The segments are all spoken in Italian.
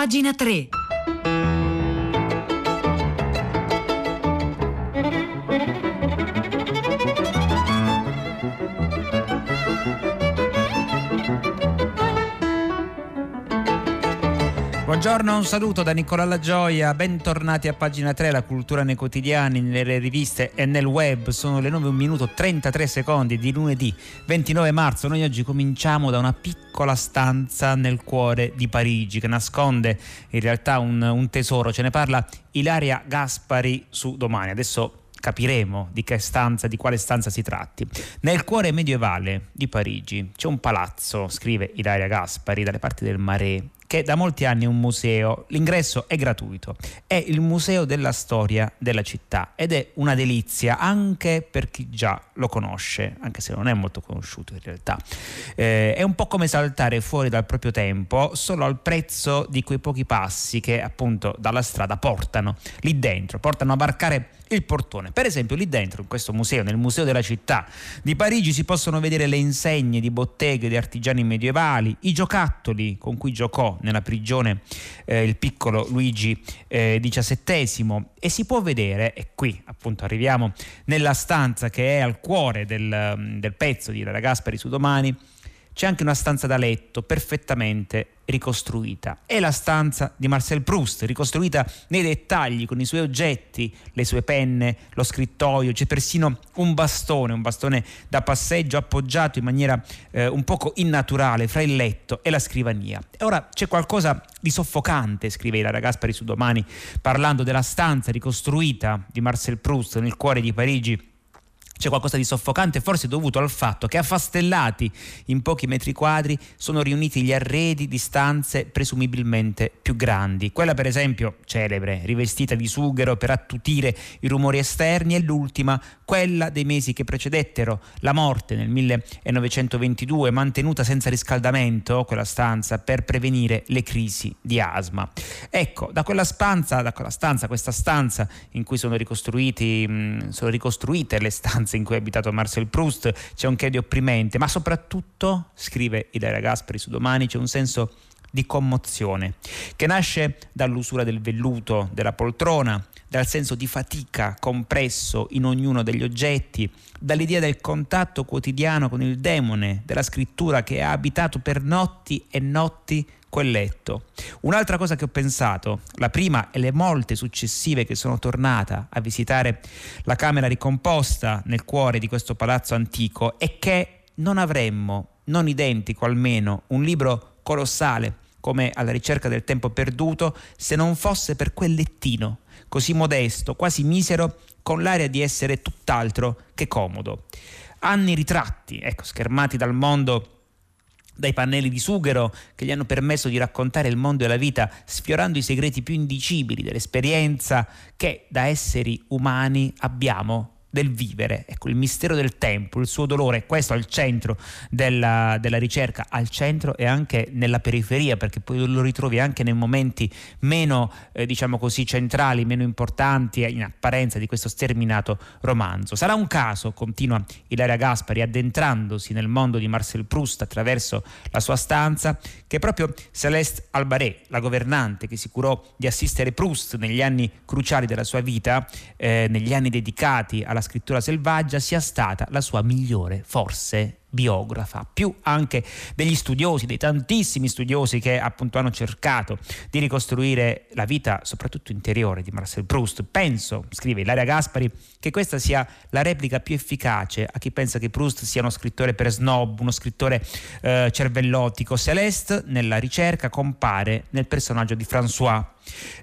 Pagina 3. Buongiorno, un saluto da Nicola Lagioia, bentornati a pagina 3, la cultura nei quotidiani, nelle riviste e nel web. Sono le 9 1 minuto 33 secondi di lunedì 29 marzo. Noi oggi cominciamo da una piccola stanza nel cuore di Parigi che nasconde in realtà un, un tesoro. Ce ne parla Ilaria Gaspari su domani. Adesso capiremo di che stanza, di quale stanza si tratti. Nel cuore medievale di Parigi c'è un palazzo, scrive Ilaria Gaspari, dalle parti del Marais, che da molti anni è un museo, l'ingresso è gratuito, è il museo della storia della città ed è una delizia anche per chi già lo conosce, anche se non è molto conosciuto in realtà. Eh, è un po' come saltare fuori dal proprio tempo solo al prezzo di quei pochi passi che appunto dalla strada portano lì dentro, portano a varcare il portone. Per esempio lì dentro, in questo museo, nel Museo della città di Parigi, si possono vedere le insegne di botteghe di artigiani medievali, i giocattoli con cui giocò nella prigione eh, il piccolo Luigi eh, XVII e si può vedere, e qui appunto arriviamo nella stanza che è al cuore del, del pezzo di Lara Gaspari su domani, c'è anche una stanza da letto perfettamente ricostruita. È la stanza di Marcel Proust, ricostruita nei dettagli con i suoi oggetti, le sue penne, lo scrittoio, c'è persino un bastone, un bastone da passeggio appoggiato in maniera eh, un poco innaturale fra il letto e la scrivania. E ora c'è qualcosa di soffocante, scrive Ilaria Gaspari su Domani, parlando della stanza ricostruita di Marcel Proust nel cuore di Parigi c'è qualcosa di soffocante, forse dovuto al fatto che affastellati in pochi metri quadri sono riuniti gli arredi di stanze presumibilmente più grandi. Quella per esempio, celebre, rivestita di sughero per attutire i rumori esterni e l'ultima, quella dei mesi che precedettero la morte nel 1922, mantenuta senza riscaldamento, quella stanza, per prevenire le crisi di asma. Ecco, da quella stanza, da quella stanza, questa stanza in cui sono, mh, sono ricostruite le stanze stanze in cui ha abitato Marcel Proust c'è un che di opprimente, ma soprattutto, scrive Ilaria Gasperi su Domani, c'è un senso di commozione che nasce dall'usura del velluto, della poltrona, dal senso di fatica compresso in ognuno degli oggetti, dall'idea del contatto quotidiano con il demone, della scrittura che ha abitato per notti e notti quel letto. Un'altra cosa che ho pensato, la prima e le molte successive che sono tornata a visitare la camera ricomposta nel cuore di questo palazzo antico, è che non avremmo, non identico almeno, un libro colossale come alla ricerca del tempo perduto se non fosse per quel lettino così modesto, quasi misero, con l'aria di essere tutt'altro che comodo. Anni ritratti, ecco, schermati dal mondo dai pannelli di sughero che gli hanno permesso di raccontare il mondo e la vita, sfiorando i segreti più indicibili dell'esperienza che da esseri umani abbiamo del vivere, ecco il mistero del tempo, il suo dolore, questo al centro della, della, ricerca, al centro e anche nella periferia, perché poi lo ritrovi anche nei momenti meno, eh, diciamo così, centrali, meno importanti in apparenza di questo sterminato romanzo. Sarà un caso, continua Ilaria Gaspari, addentrandosi nel mondo di Marcel Proust attraverso la sua stanza, che proprio Celeste Albaré, la governante che si curò di assistere Proust negli anni cruciali della sua vita, eh, negli anni dedicati alla alla scrittura selvaggia sia stata la sua migliore, forse, biografa, più anche degli studiosi, dei tantissimi studiosi che appunto hanno cercato di ricostruire la vita soprattutto interiore di Marcel Proust. Penso, scrive Ilaria Gaspari, che questa sia la replica più efficace a chi pensa che Proust sia uno scrittore per snob, uno scrittore eh, cervellottico. Celeste nella ricerca compare nel personaggio di François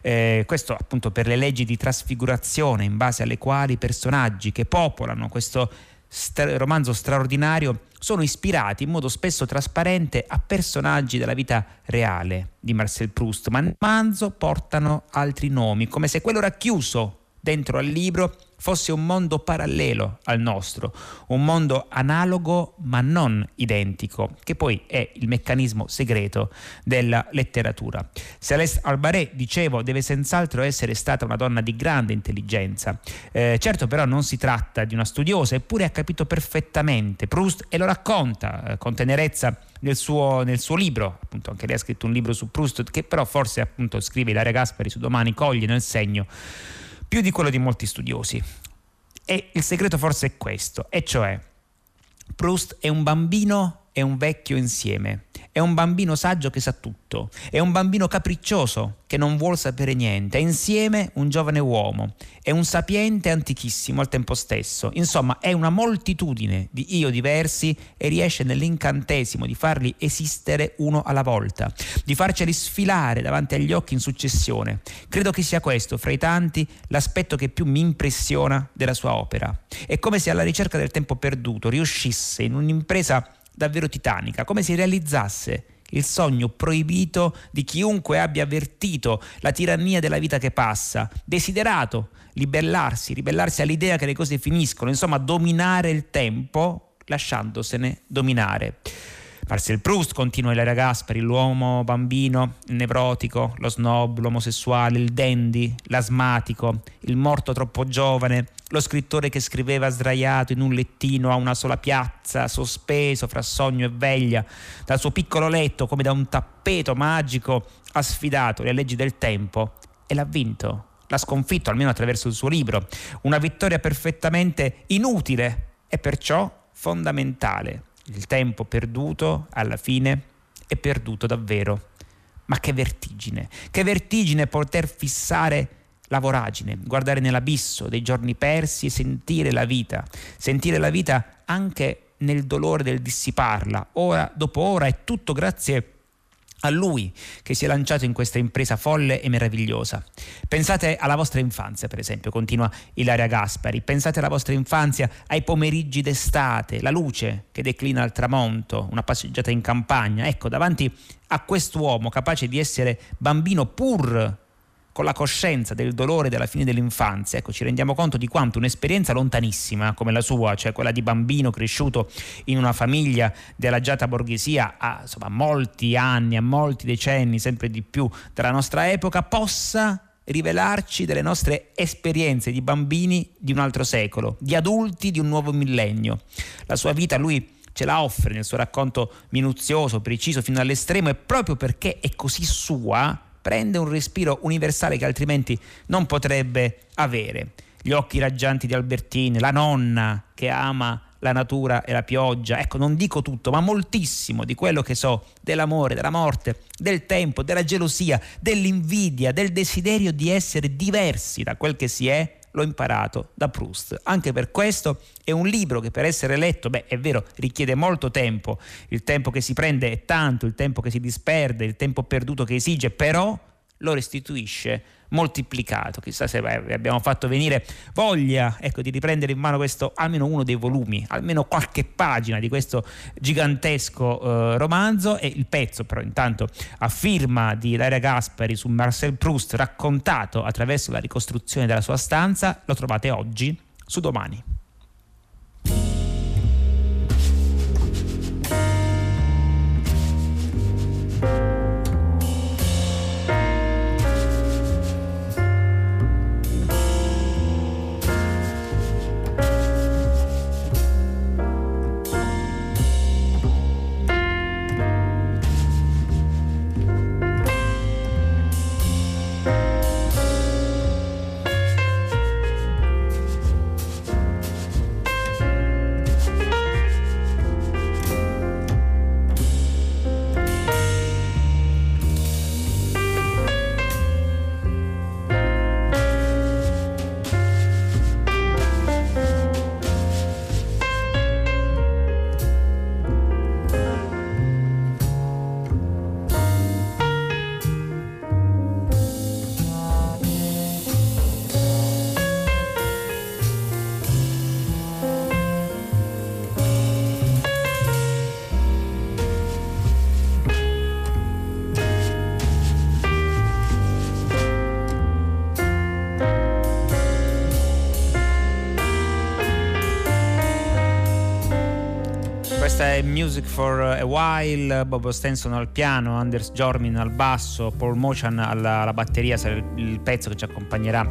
eh, questo appunto per le leggi di trasfigurazione in base alle quali i personaggi che popolano questo stra- romanzo straordinario sono ispirati in modo spesso trasparente a personaggi della vita reale di Marcel Proust, ma nel romanzo portano altri nomi, come se quello racchiuso dentro al libro fosse un mondo parallelo al nostro, un mondo analogo ma non identico, che poi è il meccanismo segreto della letteratura. Celeste Albaré, dicevo, deve senz'altro essere stata una donna di grande intelligenza. Eh, certo però non si tratta di una studiosa, eppure ha capito perfettamente Proust e lo racconta eh, con tenerezza nel suo, nel suo, libro, appunto anche lei ha scritto un libro su Proust che però forse appunto scrive Ilaria Gaspari su Domani coglie nel segno più di quello di molti studiosi. E il segreto forse è questo, e cioè Proust è un bambino e un vecchio insieme. È un bambino saggio che sa tutto, è un bambino capriccioso che non vuol sapere niente, è insieme un giovane uomo, è un sapiente antichissimo al tempo stesso. Insomma, è una moltitudine di io diversi e riesce nell'incantesimo di farli esistere uno alla volta, di farceli sfilare davanti agli occhi in successione. Credo che sia questo, fra i tanti, l'aspetto che più mi impressiona della sua opera. È come se alla ricerca del tempo perduto riuscisse in un'impresa davvero titanica, come si realizzasse il sogno proibito di chiunque abbia avvertito la tirannia della vita che passa, desiderato libellarsi, ribellarsi all'idea che le cose finiscono, insomma dominare il tempo lasciandosene dominare. Marcel Proust, continua Ilaria Gaspari, l'uomo bambino, il nevrotico, lo snob, l'omosessuale, il dandy, l'asmatico, il morto troppo giovane, lo scrittore che scriveva sdraiato in un lettino a una sola piazza, sospeso fra sogno e veglia, dal suo piccolo letto come da un tappeto magico, ha sfidato le leggi del tempo e l'ha vinto, l'ha sconfitto almeno attraverso il suo libro, una vittoria perfettamente inutile e perciò fondamentale il tempo perduto alla fine è perduto davvero. Ma che vertigine, che vertigine poter fissare la voragine, guardare nell'abisso dei giorni persi e sentire la vita, sentire la vita anche nel dolore del dissiparla, ora dopo ora, è tutto grazie a lui che si è lanciato in questa impresa folle e meravigliosa. Pensate alla vostra infanzia, per esempio, continua Ilaria Gaspari, pensate alla vostra infanzia, ai pomeriggi d'estate, la luce che declina al tramonto, una passeggiata in campagna. Ecco, davanti a quest'uomo capace di essere bambino pur con la coscienza del dolore della fine dell'infanzia, ecco, ci rendiamo conto di quanto un'esperienza lontanissima come la sua, cioè quella di bambino cresciuto in una famiglia dell'agiata borghesia a insomma, molti anni, a molti decenni, sempre di più della nostra epoca, possa rivelarci delle nostre esperienze di bambini di un altro secolo, di adulti di un nuovo millennio. La sua vita lui ce la offre nel suo racconto minuzioso, preciso fino all'estremo e proprio perché è così sua, prende un respiro universale che altrimenti non potrebbe avere. Gli occhi raggianti di Albertine, la nonna che ama la natura e la pioggia. Ecco, non dico tutto, ma moltissimo di quello che so dell'amore, della morte, del tempo, della gelosia, dell'invidia, del desiderio di essere diversi da quel che si è l'ho imparato da Proust. Anche per questo è un libro che per essere letto, beh, è vero, richiede molto tempo, il tempo che si prende è tanto, il tempo che si disperde, il tempo perduto che esige, però lo restituisce moltiplicato. Chissà se abbiamo fatto venire voglia ecco, di riprendere in mano questo, almeno uno dei volumi, almeno qualche pagina di questo gigantesco eh, romanzo e il pezzo però intanto a firma di Ilaria Gaspari su Marcel Proust raccontato attraverso la ricostruzione della sua stanza lo trovate oggi su domani. Music for a While, Bob Stenson al piano, Anders Jormin al basso, Paul Mochan alla, alla batteria, sarà il, il pezzo che ci accompagnerà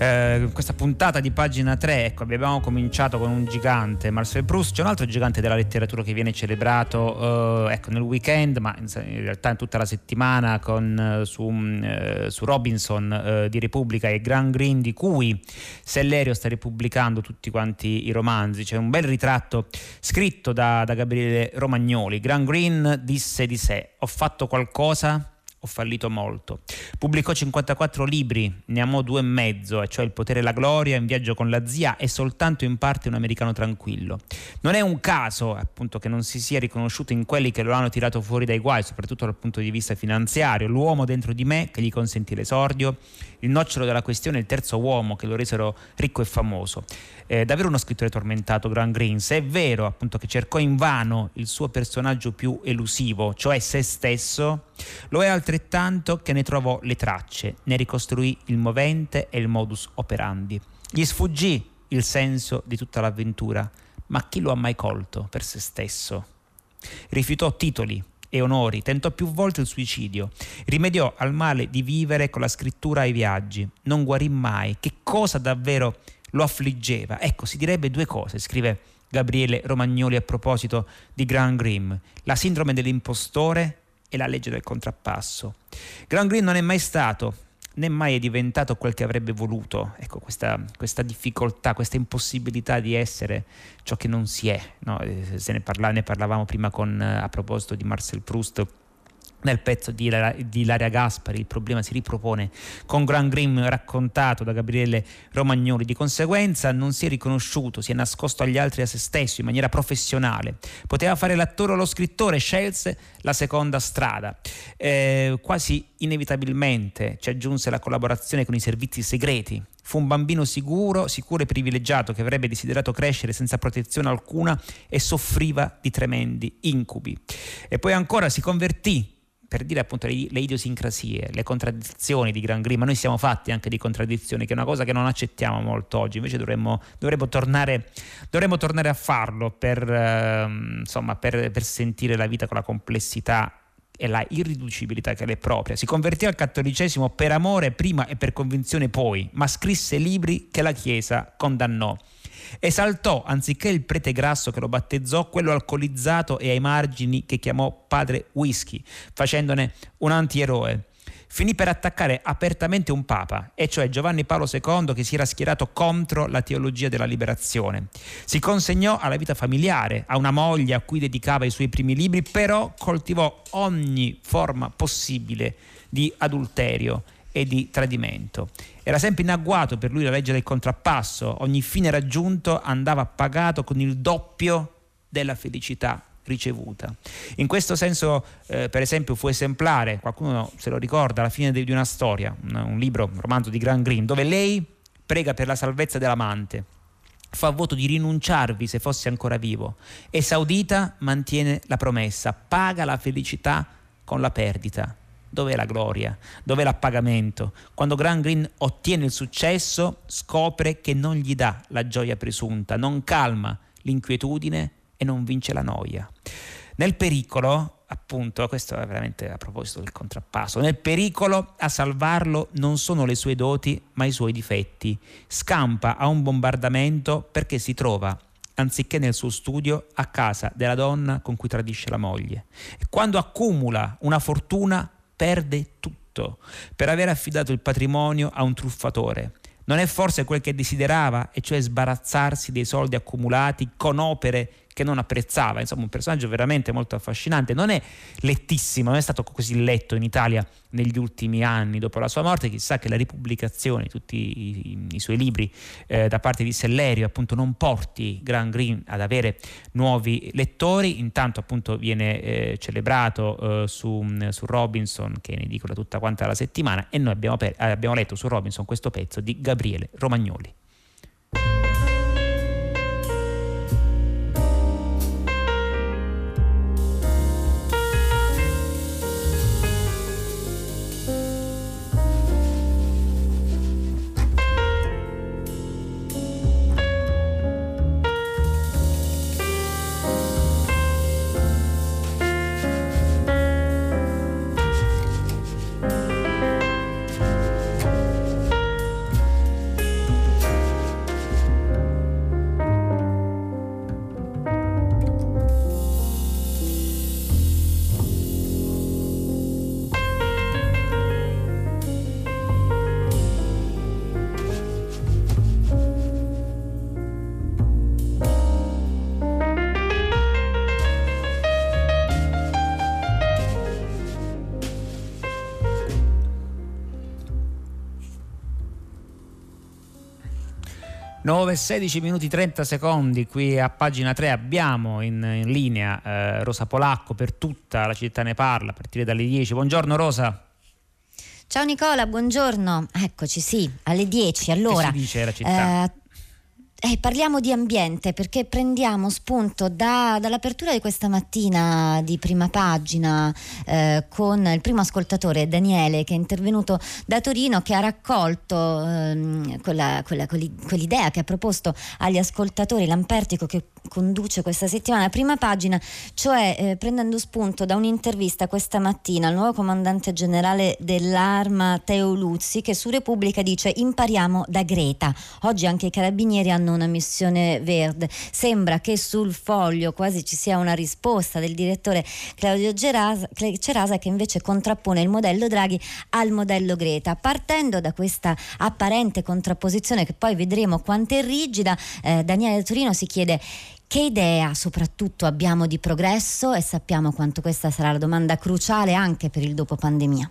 eh, questa puntata di pagina 3, ecco, abbiamo cominciato con un gigante, Marcel Proust, c'è un altro gigante della letteratura che viene celebrato eh, ecco, nel weekend, ma in, in, realtà in tutta la settimana con, eh, su, mm, eh, su, Robinson di Repubblica e Grand Green, di cui Sellerio sta ripubblicando tutti quanti i romanzi. C'è un bel ritratto scritto da, da Gabriele Romagnoli. Grand Green disse di sé: Ho fatto qualcosa ho fallito molto. Pubblicò 54 libri, ne amò due e mezzo, e cioè Il potere e la gloria, In viaggio con la zia e soltanto in parte Un americano tranquillo. Non è un caso appunto che non si sia riconosciuto in quelli che lo hanno tirato fuori dai guai, soprattutto dal punto di vista finanziario, l'uomo dentro di me che gli consentì l'esordio, il nocciolo della questione, il terzo uomo che lo resero ricco e famoso. Eh, davvero uno scrittore tormentato, Grant Green. Se è vero appunto che cercò invano il suo personaggio più elusivo, cioè se stesso, lo è altrettanto che ne trovò le tracce, ne ricostruì il movente e il modus operandi. Gli sfuggì il senso di tutta l'avventura, ma chi lo ha mai colto per se stesso? Rifiutò titoli, e onori, tentò più volte il suicidio, rimediò al male di vivere con la scrittura ai viaggi, non guarì mai. Che cosa davvero lo affliggeva? Ecco, si direbbe due cose, scrive Gabriele Romagnoli a proposito di Graham Grimm, la sindrome dell'impostore e la legge del contrappasso. Graham Greene non è mai stato né mai è diventato quel che avrebbe voluto. Ecco, questa, questa difficoltà, questa impossibilità di essere ciò che non si è. No? Eh, se ne, parla, ne, parlavamo prima con, a proposito di Marcel Proust nel pezzo di, di Ilaria Gaspari il problema si ripropone con Gran Grimm raccontato da Gabriele Romagnoli. Di conseguenza non si è riconosciuto, si è nascosto agli altri a se stesso in maniera professionale. Poteva fare l'attore o lo scrittore, scelse la seconda strada. Eh, quasi inevitabilmente ci aggiunse la collaborazione con i servizi segreti. Fu un bambino sicuro, sicuro e privilegiato che avrebbe desiderato crescere senza protezione alcuna e soffriva di tremendi incubi. E poi ancora si convertì per dire appunto le, le, idiosincrasie, le contraddizioni di Gran Green, ma noi siamo fatti anche di contraddizioni, che è una cosa che non accettiamo molto oggi, invece dovremmo, dovremmo, tornare, dovremmo tornare, a farlo per, eh, insomma, per, per sentire la vita con la complessità e la irriducibilità che le è propria. Si convertì al cattolicesimo per amore prima e per convinzione poi, ma scrisse libri che la Chiesa condannò. Esaltò, anziché il prete grasso che lo battezzò, quello alcolizzato e ai margini che chiamò padre whisky, facendone un antieroe finì per attaccare apertamente un papa, e cioè Giovanni Paolo II che si era schierato contro la teologia della liberazione. Si consegnò alla vita familiare, a una moglie a cui dedicava i suoi primi libri, però coltivò ogni forma possibile di adulterio e di tradimento. Era sempre in agguato per lui la legge del contrappasso, ogni fine raggiunto andava pagato con il doppio della felicità ricevuta. In questo senso, eh, per esempio, fu esemplare, qualcuno se lo ricorda, alla fine di una storia, un, un libro, un romanzo di Gran Green, dove lei prega per la salvezza dell'amante, fa voto di rinunciarvi se fosse ancora vivo. Esaudita mantiene la promessa, paga la felicità con la perdita. Dov'è la gloria? Dov'è l'appagamento? Quando Gran Green ottiene il successo, scopre che non gli dà la gioia presunta, non calma l'inquietudine e non vince la noia. Nel pericolo, appunto, questo è veramente a proposito del contrappasso, nel pericolo a salvarlo non sono le sue doti, ma i suoi difetti. Scampa a un bombardamento perché si trova anziché nel suo studio, a casa della donna con cui tradisce la moglie. E quando accumula una fortuna, perde tutto per aver affidato il patrimonio a un truffatore. Non è forse quel che desiderava, e cioè sbarazzarsi dei soldi accumulati con opere che non apprezzava, insomma un personaggio veramente molto affascinante, non è lettissimo, non è stato così letto in Italia negli ultimi anni dopo la sua morte, chissà che la ripubblicazione di tutti i, i, suoi libri eh, da parte di Sellerio appunto non porti Gran Green ad avere nuovi lettori, intanto appunto viene eh, celebrato eh, su, su, Robinson che ne edicola tutta quanta la settimana e noi abbiamo, per, abbiamo letto su Robinson questo pezzo di Gabriele Romagnoli. 9, 16 minuti 30 secondi qui a pagina 3 abbiamo in, in linea eh, Rosa Polacco per tutta la città ne parla a partire dalle 10. Buongiorno Rosa. Ciao Nicola, buongiorno. Eccoci, sì, alle 10. Allora, che si dice la città? Eh, eh, parliamo di ambiente perché prendiamo spunto da, dall'apertura di questa mattina di prima pagina eh, con il primo ascoltatore Daniele che è intervenuto da Torino che ha raccolto ehm, quella, quella, quell'idea che ha proposto agli ascoltatori Lampertico che conduce questa settimana prima pagina, cioè eh, prendendo spunto da un'intervista questa mattina al nuovo comandante generale dell'Arma Teo Luzzi che su Repubblica dice impariamo da Greta. Oggi anche i carabinieri hanno una missione verde. Sembra che sul foglio quasi ci sia una risposta del direttore Claudio Cerasa che invece contrappone il modello Draghi al modello Greta. Partendo da questa apparente contrapposizione che poi vedremo quanto è rigida, eh, Daniele Torino si chiede che idea soprattutto abbiamo di progresso e sappiamo quanto questa sarà la domanda cruciale anche per il dopo pandemia.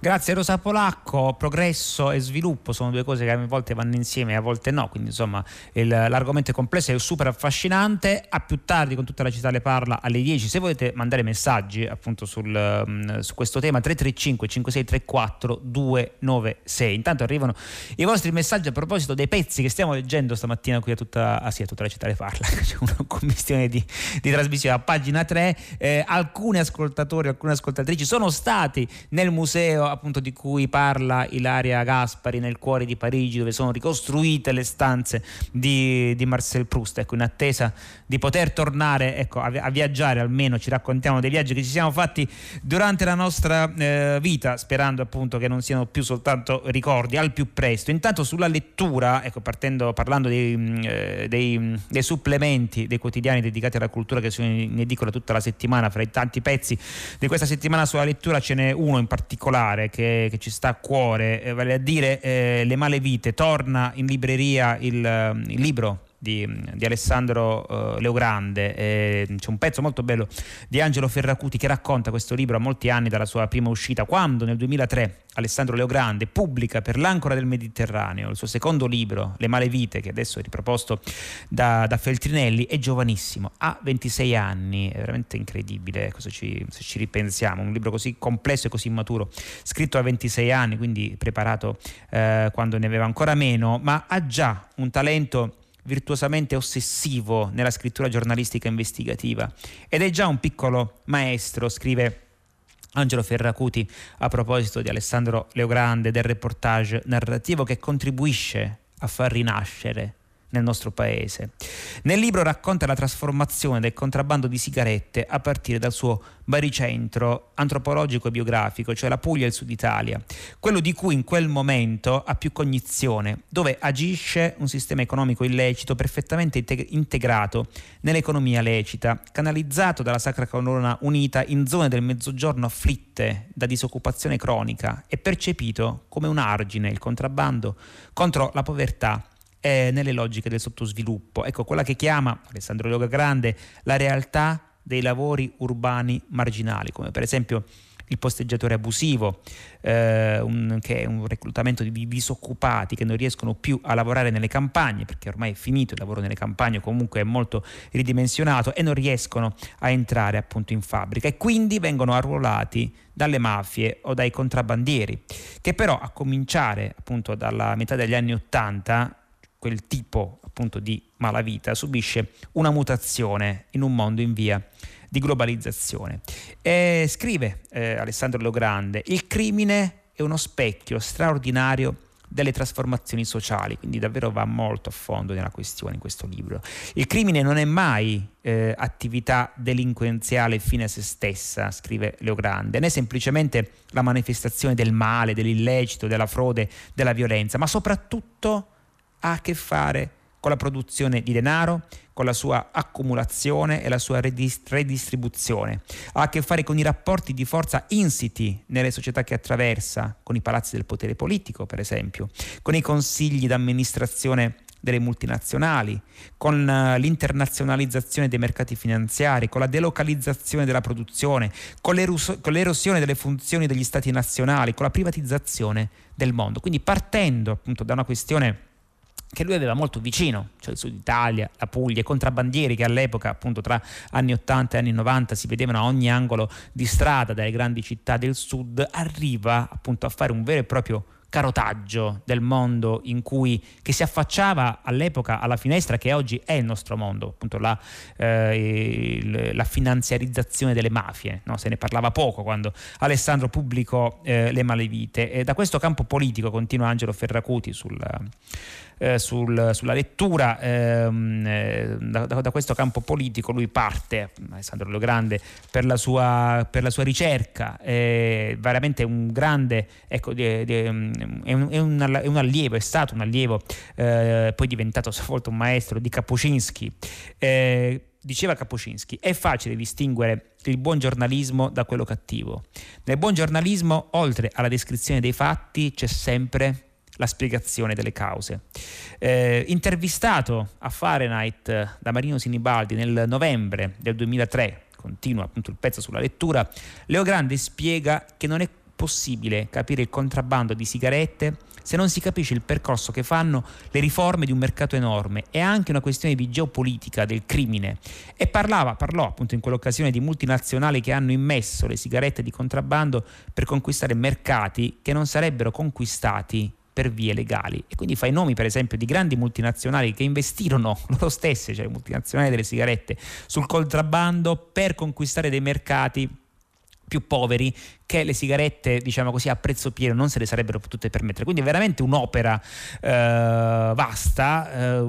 Grazie Rosa Polacco, progresso e sviluppo sono due cose che a volte vanno insieme e a volte no, quindi insomma il, l'argomento è complesso e super affascinante. A più tardi con tutta la città le parla alle 10. Se volete mandare messaggi appunto sul, um, su questo tema 335 5634 296. Intanto arrivano i vostri messaggi a proposito dei pezzi che stiamo leggendo stamattina qui a tutta, ah sì, a tutta la città le parla. C'è una commissione di, di trasmissione a pagina 3. Eh, alcuni ascoltatori, alcune ascoltatrici sono stati nel museo appunto di cui parla Ilaria Gaspari nel cuore di Parigi dove sono ricostruite le stanze di, di Marcel Proust. Ecco in attesa di poter tornare ecco, a, a, viaggiare almeno ci raccontiamo dei viaggi che ci siamo fatti durante la nostra eh, vita sperando appunto che non siano più soltanto ricordi al più presto. Intanto sulla lettura ecco partendo parlando dei, mm, eh, dei, dei supplementi dei quotidiani dedicati alla cultura che sono in edicola tutta la settimana fra i tanti pezzi di questa settimana sulla lettura ce n'è uno in particolare particolare che, che ci sta a cuore, eh, vale a dire eh, Le male vite, torna in libreria il, eh, il libro di, di, Alessandro uh, Leogrande. Eh, c'è un pezzo molto bello di Angelo Ferracuti che racconta questo libro a molti anni dalla sua prima uscita, quando nel 2003 Alessandro Leogrande pubblica per l'Ancora del Mediterraneo il suo secondo libro, Le Malevite, che adesso è riproposto da, da Feltrinelli, è giovanissimo, ha 26 anni, è veramente incredibile ci, se ci ripensiamo, un libro così complesso e così maturo, scritto a 26 anni, quindi preparato eh, quando ne aveva ancora meno, ma ha già un talento virtuosamente ossessivo nella scrittura giornalistica investigativa. Ed è già un piccolo maestro, scrive Angelo Ferracuti a proposito di Alessandro Leogrande del reportage narrativo che contribuisce a far rinascere nel nostro paese. Nel libro racconta la trasformazione del contrabbando di sigarette a partire dal suo baricentro antropologico e biografico, cioè la Puglia e il Sud Italia, quello di cui in quel momento ha più cognizione, dove agisce un sistema economico illecito perfettamente integrato nell'economia lecita, canalizzato dalla Sacra Corona Unita in zone del Mezzogiorno afflitte da disoccupazione cronica e percepito come un argine il contrabbando contro la povertà eh, nelle logiche del sottosviluppo. Ecco, quella che chiama Alessandro Loga Grande la realtà dei lavori urbani marginali, come per esempio il posteggiatore abusivo, eh, un, che è un reclutamento di disoccupati che non riescono più a lavorare nelle campagne, perché ormai è finito il lavoro nelle campagne, comunque è molto ridimensionato e non riescono a entrare appunto in fabbrica e quindi vengono arruolati dalle mafie o dai contrabbandieri, che però a cominciare appunto dalla metà degli anni Ottanta quel tipo appunto di malavita subisce una mutazione in un mondo in via di globalizzazione. E scrive eh, Alessandro Logrande, il crimine è uno specchio straordinario delle trasformazioni sociali, quindi davvero va molto a fondo nella questione in questo libro. Il crimine non è mai eh, attività delinquenziale fine a se stessa, scrive Leogrande, né semplicemente la manifestazione del male, dell'illecito, della frode, della violenza, ma soprattutto ha a che fare con la produzione di denaro, con la sua accumulazione e la sua redistribuzione. Ha a che fare con i rapporti di forza insiti nelle società che attraversa, con i palazzi del potere politico, per esempio, con i consigli d'amministrazione delle multinazionali, con eh, l'internazionalizzazione dei mercati finanziari, con la delocalizzazione della produzione, con, con l'erosione delle funzioni degli stati nazionali, con la privatizzazione del mondo. Quindi partendo appunto da una questione che lui aveva molto vicino, cioè il sud Italia, la Puglia, i contrabbandieri che all'epoca, appunto tra anni 80 e anni 90, si vedevano a ogni angolo di strada dalle grandi città del sud, arriva appunto a fare un vero e proprio carotaggio del mondo in cui, che si affacciava all'epoca alla finestra che oggi è il nostro mondo, appunto la, eh, la finanziarizzazione delle mafie, no? se ne parlava poco quando Alessandro pubblicò eh, Le malevite e da questo campo politico continua Angelo Ferracuti sul eh, sul, sulla lettura ehm, eh, da, da, questo campo politico lui parte Alessandro Leogrande per la sua, per la sua ricerca è veramente un grande ecco, di, di, è, un, è, un, allievo è stato un allievo eh, poi diventato a sua volta un maestro di Kapuscinski eh, diceva Kapuscinski, è facile distinguere il buon giornalismo da quello cattivo. Nel buon giornalismo, oltre alla descrizione dei fatti, c'è sempre la spiegazione delle cause. Eh, intervistato a Fahrenheit da Marino Sinibaldi nel novembre del 2003, continua appunto il pezzo sulla lettura, Leo Grande spiega che non è possibile capire il contrabbando di sigarette se non si capisce il percorso che fanno le riforme di un mercato enorme. È anche una questione di geopolitica del crimine. E parlava, parlò appunto in quell'occasione di multinazionali che hanno immesso le sigarette di contrabbando per conquistare mercati che non sarebbero conquistati per vie legali e quindi fai nomi per esempio di grandi multinazionali che investirono loro stesse, cioè le multinazionali delle sigarette, sul contrabbando per conquistare dei mercati più poveri che le sigarette, diciamo così, a prezzo pieno non se le sarebbero potute permettere. Quindi è veramente un'opera eh, vasta, eh,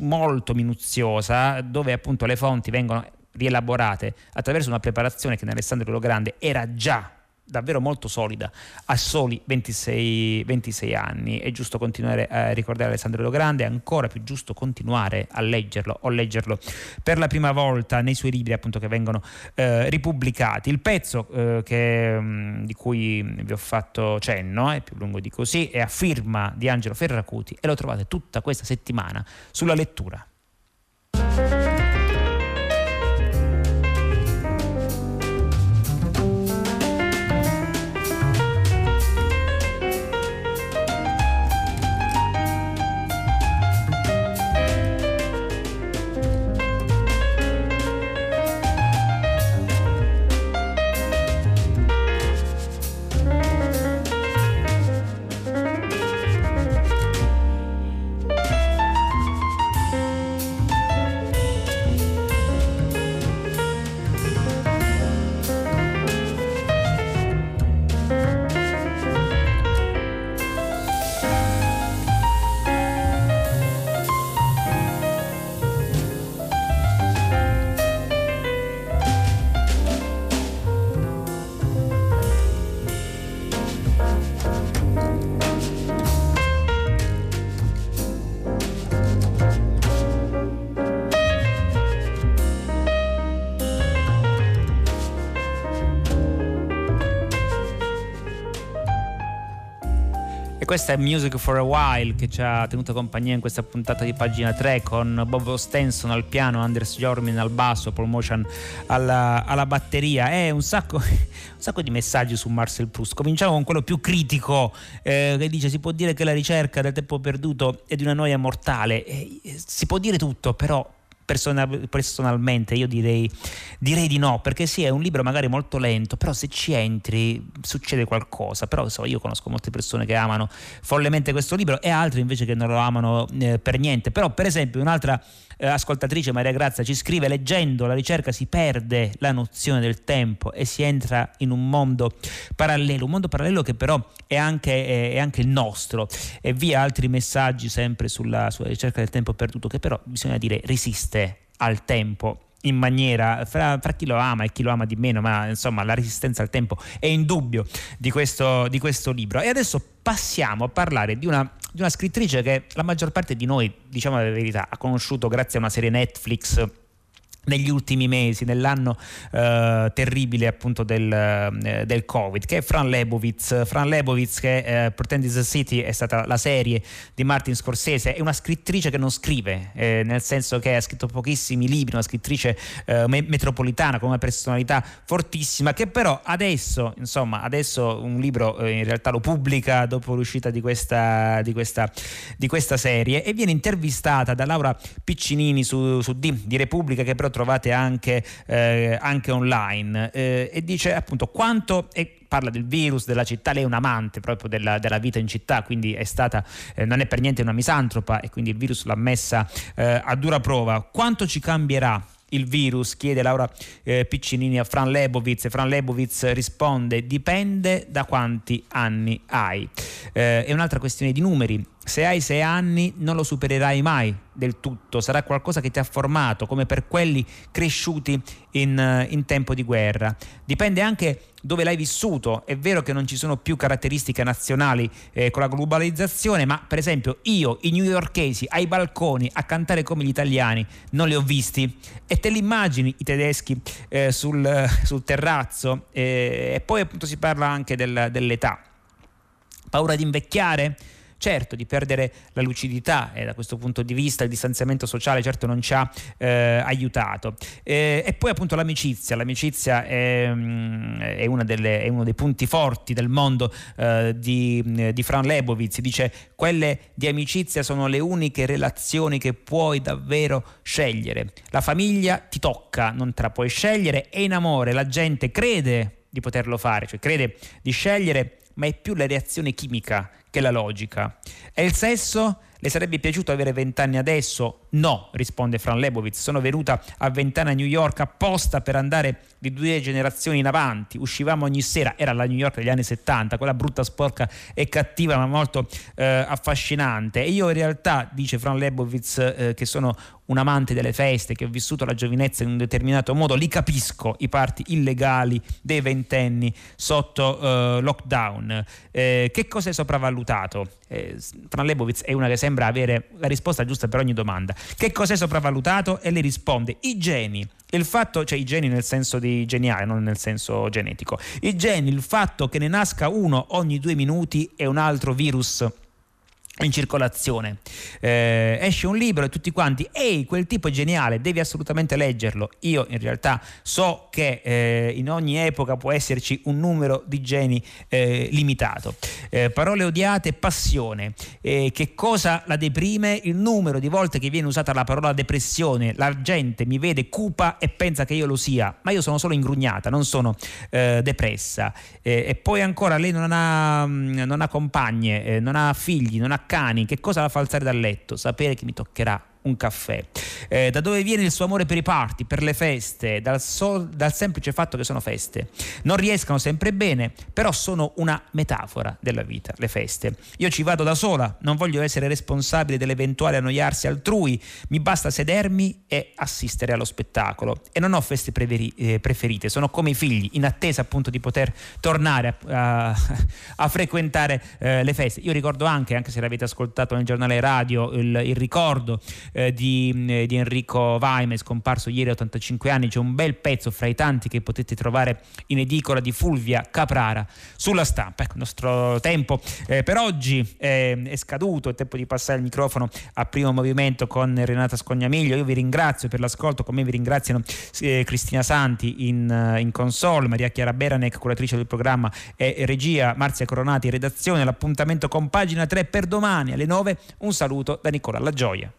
molto minuziosa, dove appunto le fonti vengono rielaborate attraverso una preparazione che in Alessandro Lo Grande era già davvero molto solida a soli 26, 26, anni. È giusto continuare a ricordare Alessandro Lo Grande, è ancora più giusto continuare a leggerlo o leggerlo per la prima volta nei suoi libri appunto che vengono eh, ripubblicati. Il pezzo eh, che, mm, di cui vi ho fatto cenno, è più lungo di così, è a firma di Angelo Ferracuti e lo trovate tutta questa settimana sulla lettura. Questa è Music for a While che ci ha tenuto compagnia in questa puntata di pagina 3 con Bob Stenson al piano, Anders Jormin al basso, Paul Motion alla, alla batteria. È un sacco, un sacco, di messaggi su Marcel Proust. Cominciamo con quello più critico eh, che dice si può dire che la ricerca del tempo perduto è di una noia mortale. Eh, si può dire tutto, però personal, personalmente io direi, direi, di no, perché sì, è un libro magari molto lento, però se ci entri succede qualcosa. Però so, io conosco molte persone che amano follemente questo libro e altre invece che non lo amano eh, per niente. Però, per esempio, un'altra eh, ascoltatrice Maria Grazia ci scrive leggendo la ricerca si perde la nozione del tempo e si entra in un mondo parallelo, un mondo parallelo che però è anche, è, è anche il nostro. E via altri messaggi sempre sulla, sulla ricerca del tempo perduto che però bisogna dire resiste al tempo in maniera fra, fra, chi lo ama e chi lo ama di meno, ma insomma la resistenza al tempo è indubbio di questo, di questo libro. E adesso passiamo a parlare di una, di una scrittrice che la maggior parte di noi, diciamo la verità, ha conosciuto grazie a una serie Netflix negli ultimi mesi, nell'anno eh, terribile appunto del, eh, del, Covid, che è Fran Lebowitz. Fran Lebowitz, che eh, Pretend is a City è stata la serie di Martin Scorsese, è una scrittrice che non scrive, eh, nel senso che ha scritto pochissimi libri, una scrittrice eh, me- metropolitana con una personalità fortissima, che però adesso, insomma, adesso un libro eh, in realtà lo pubblica dopo l'uscita di questa, di questa, di questa serie e viene intervistata da Laura Piccinini su, su D di Repubblica, che però trovate anche, eh, anche online eh, e dice appunto quanto è parla del virus, della città, lei è un amante proprio della, della vita in città, quindi è stata, eh, non è per niente una misantropa e quindi il virus l'ha messa eh, a dura prova. Quanto ci cambierà il virus? chiede Laura eh, Piccinini a Fran Lebowitz. Fran Lebowitz risponde: dipende da quanti anni hai. Eh, è un'altra questione di numeri se hai sei anni non lo supererai mai del tutto, sarà qualcosa che ti ha formato, come per quelli cresciuti in, eh, in, tempo di guerra. Dipende anche dove l'hai vissuto, è vero che non ci sono più caratteristiche nazionali eh, con la globalizzazione, ma per esempio io, i newyorkesi, ai balconi a cantare come gli italiani, non li ho visti e te li immagini i tedeschi eh, sul, sul, terrazzo eh, e poi appunto si parla anche del, dell'età. Paura di invecchiare? Certo di perdere la lucidità e da questo punto di vista il distanziamento sociale certo non ci ha eh, aiutato. Eh, e poi appunto l'amicizia, l'amicizia è, mm, è, delle, è uno dei punti forti del mondo eh, di, di Fran Lebowitz, dice quelle di amicizia sono le uniche relazioni che puoi davvero scegliere. La famiglia ti tocca, non te la puoi scegliere e in amore la gente crede di poterlo fare, cioè crede di scegliere, ma è più la reazione chimica che la logica. E il sesso? Le sarebbe piaciuto avere vent'anni adesso? No, risponde Fran Lebowitz. Sono venuta a vent'anni a New York apposta per andare di due generazioni in avanti. Uscivamo ogni sera, era la New York degli anni 70, quella brutta, sporca e cattiva, ma molto eh, affascinante. E io in realtà, dice Fran Lebowitz, eh, che sono un amante delle feste, che ho vissuto la giovinezza in un determinato modo, li capisco i parti illegali dei ventenni sotto uh, lockdown. Eh, che cosa è sopravvalutato? Eh, Fran Lebowitz è una che sembra avere la risposta giusta per ogni domanda. Che cosa è sopravvalutato? E lei risponde: i geni. Il fatto, cioè i geni nel senso di geniale, non nel senso genetico. I geni, il fatto che ne nasca uno ogni due minuti è un altro virus in circolazione. Eh, esce un libro e tutti quanti, ehi, quel tipo è geniale, devi assolutamente leggerlo. Io in realtà so che eh, in ogni epoca può esserci un numero di geni eh, limitato. Eh, parole odiate, passione. Eh, che cosa la deprime? Il numero di volte che viene usata la parola depressione. La gente mi vede cupa e pensa che io lo sia, ma io sono solo ingrugnata, non sono eh, depressa. e poi ancora lei non ha, mm, non ha compagne, non ha figli, non ha cani, che cosa la fa alzare dal letto? Sapere che mi toccherà un caffè. Eh, da dove viene il suo amore per i party, per le feste? Dal, so, dal, semplice fatto che sono feste. Non riescono sempre bene, però sono una metafora della vita, le feste. Io ci vado da sola, non voglio essere responsabile dell'eventuale annoiarsi altrui, mi basta sedermi e assistere allo spettacolo. E non ho feste preveri, eh, preferite, sono come i figli, in attesa appunto di poter tornare a, a, a frequentare eh, le feste. Io ricordo anche, anche se l'avete ascoltato nel giornale radio, il, il ricordo eh, di, eh, di, Enrico Vaime, scomparso ieri a 85 anni. C'è un bel pezzo fra i tanti che potete trovare in edicola di Fulvia Caprara sulla stampa. Ecco, il nostro tempo eh, per oggi eh, è scaduto, è tempo di passare il microfono a primo movimento con Renata Scognamiglio. Io vi ringrazio per l'ascolto, come vi ringraziano eh, Cristina Santi in, eh, in console, Maria Chiara Beranec, curatrice del programma e regia, Marzia Coronati, redazione. L'appuntamento con pagina 3 per domani alle 9. Un saluto da Nicola La Gioia.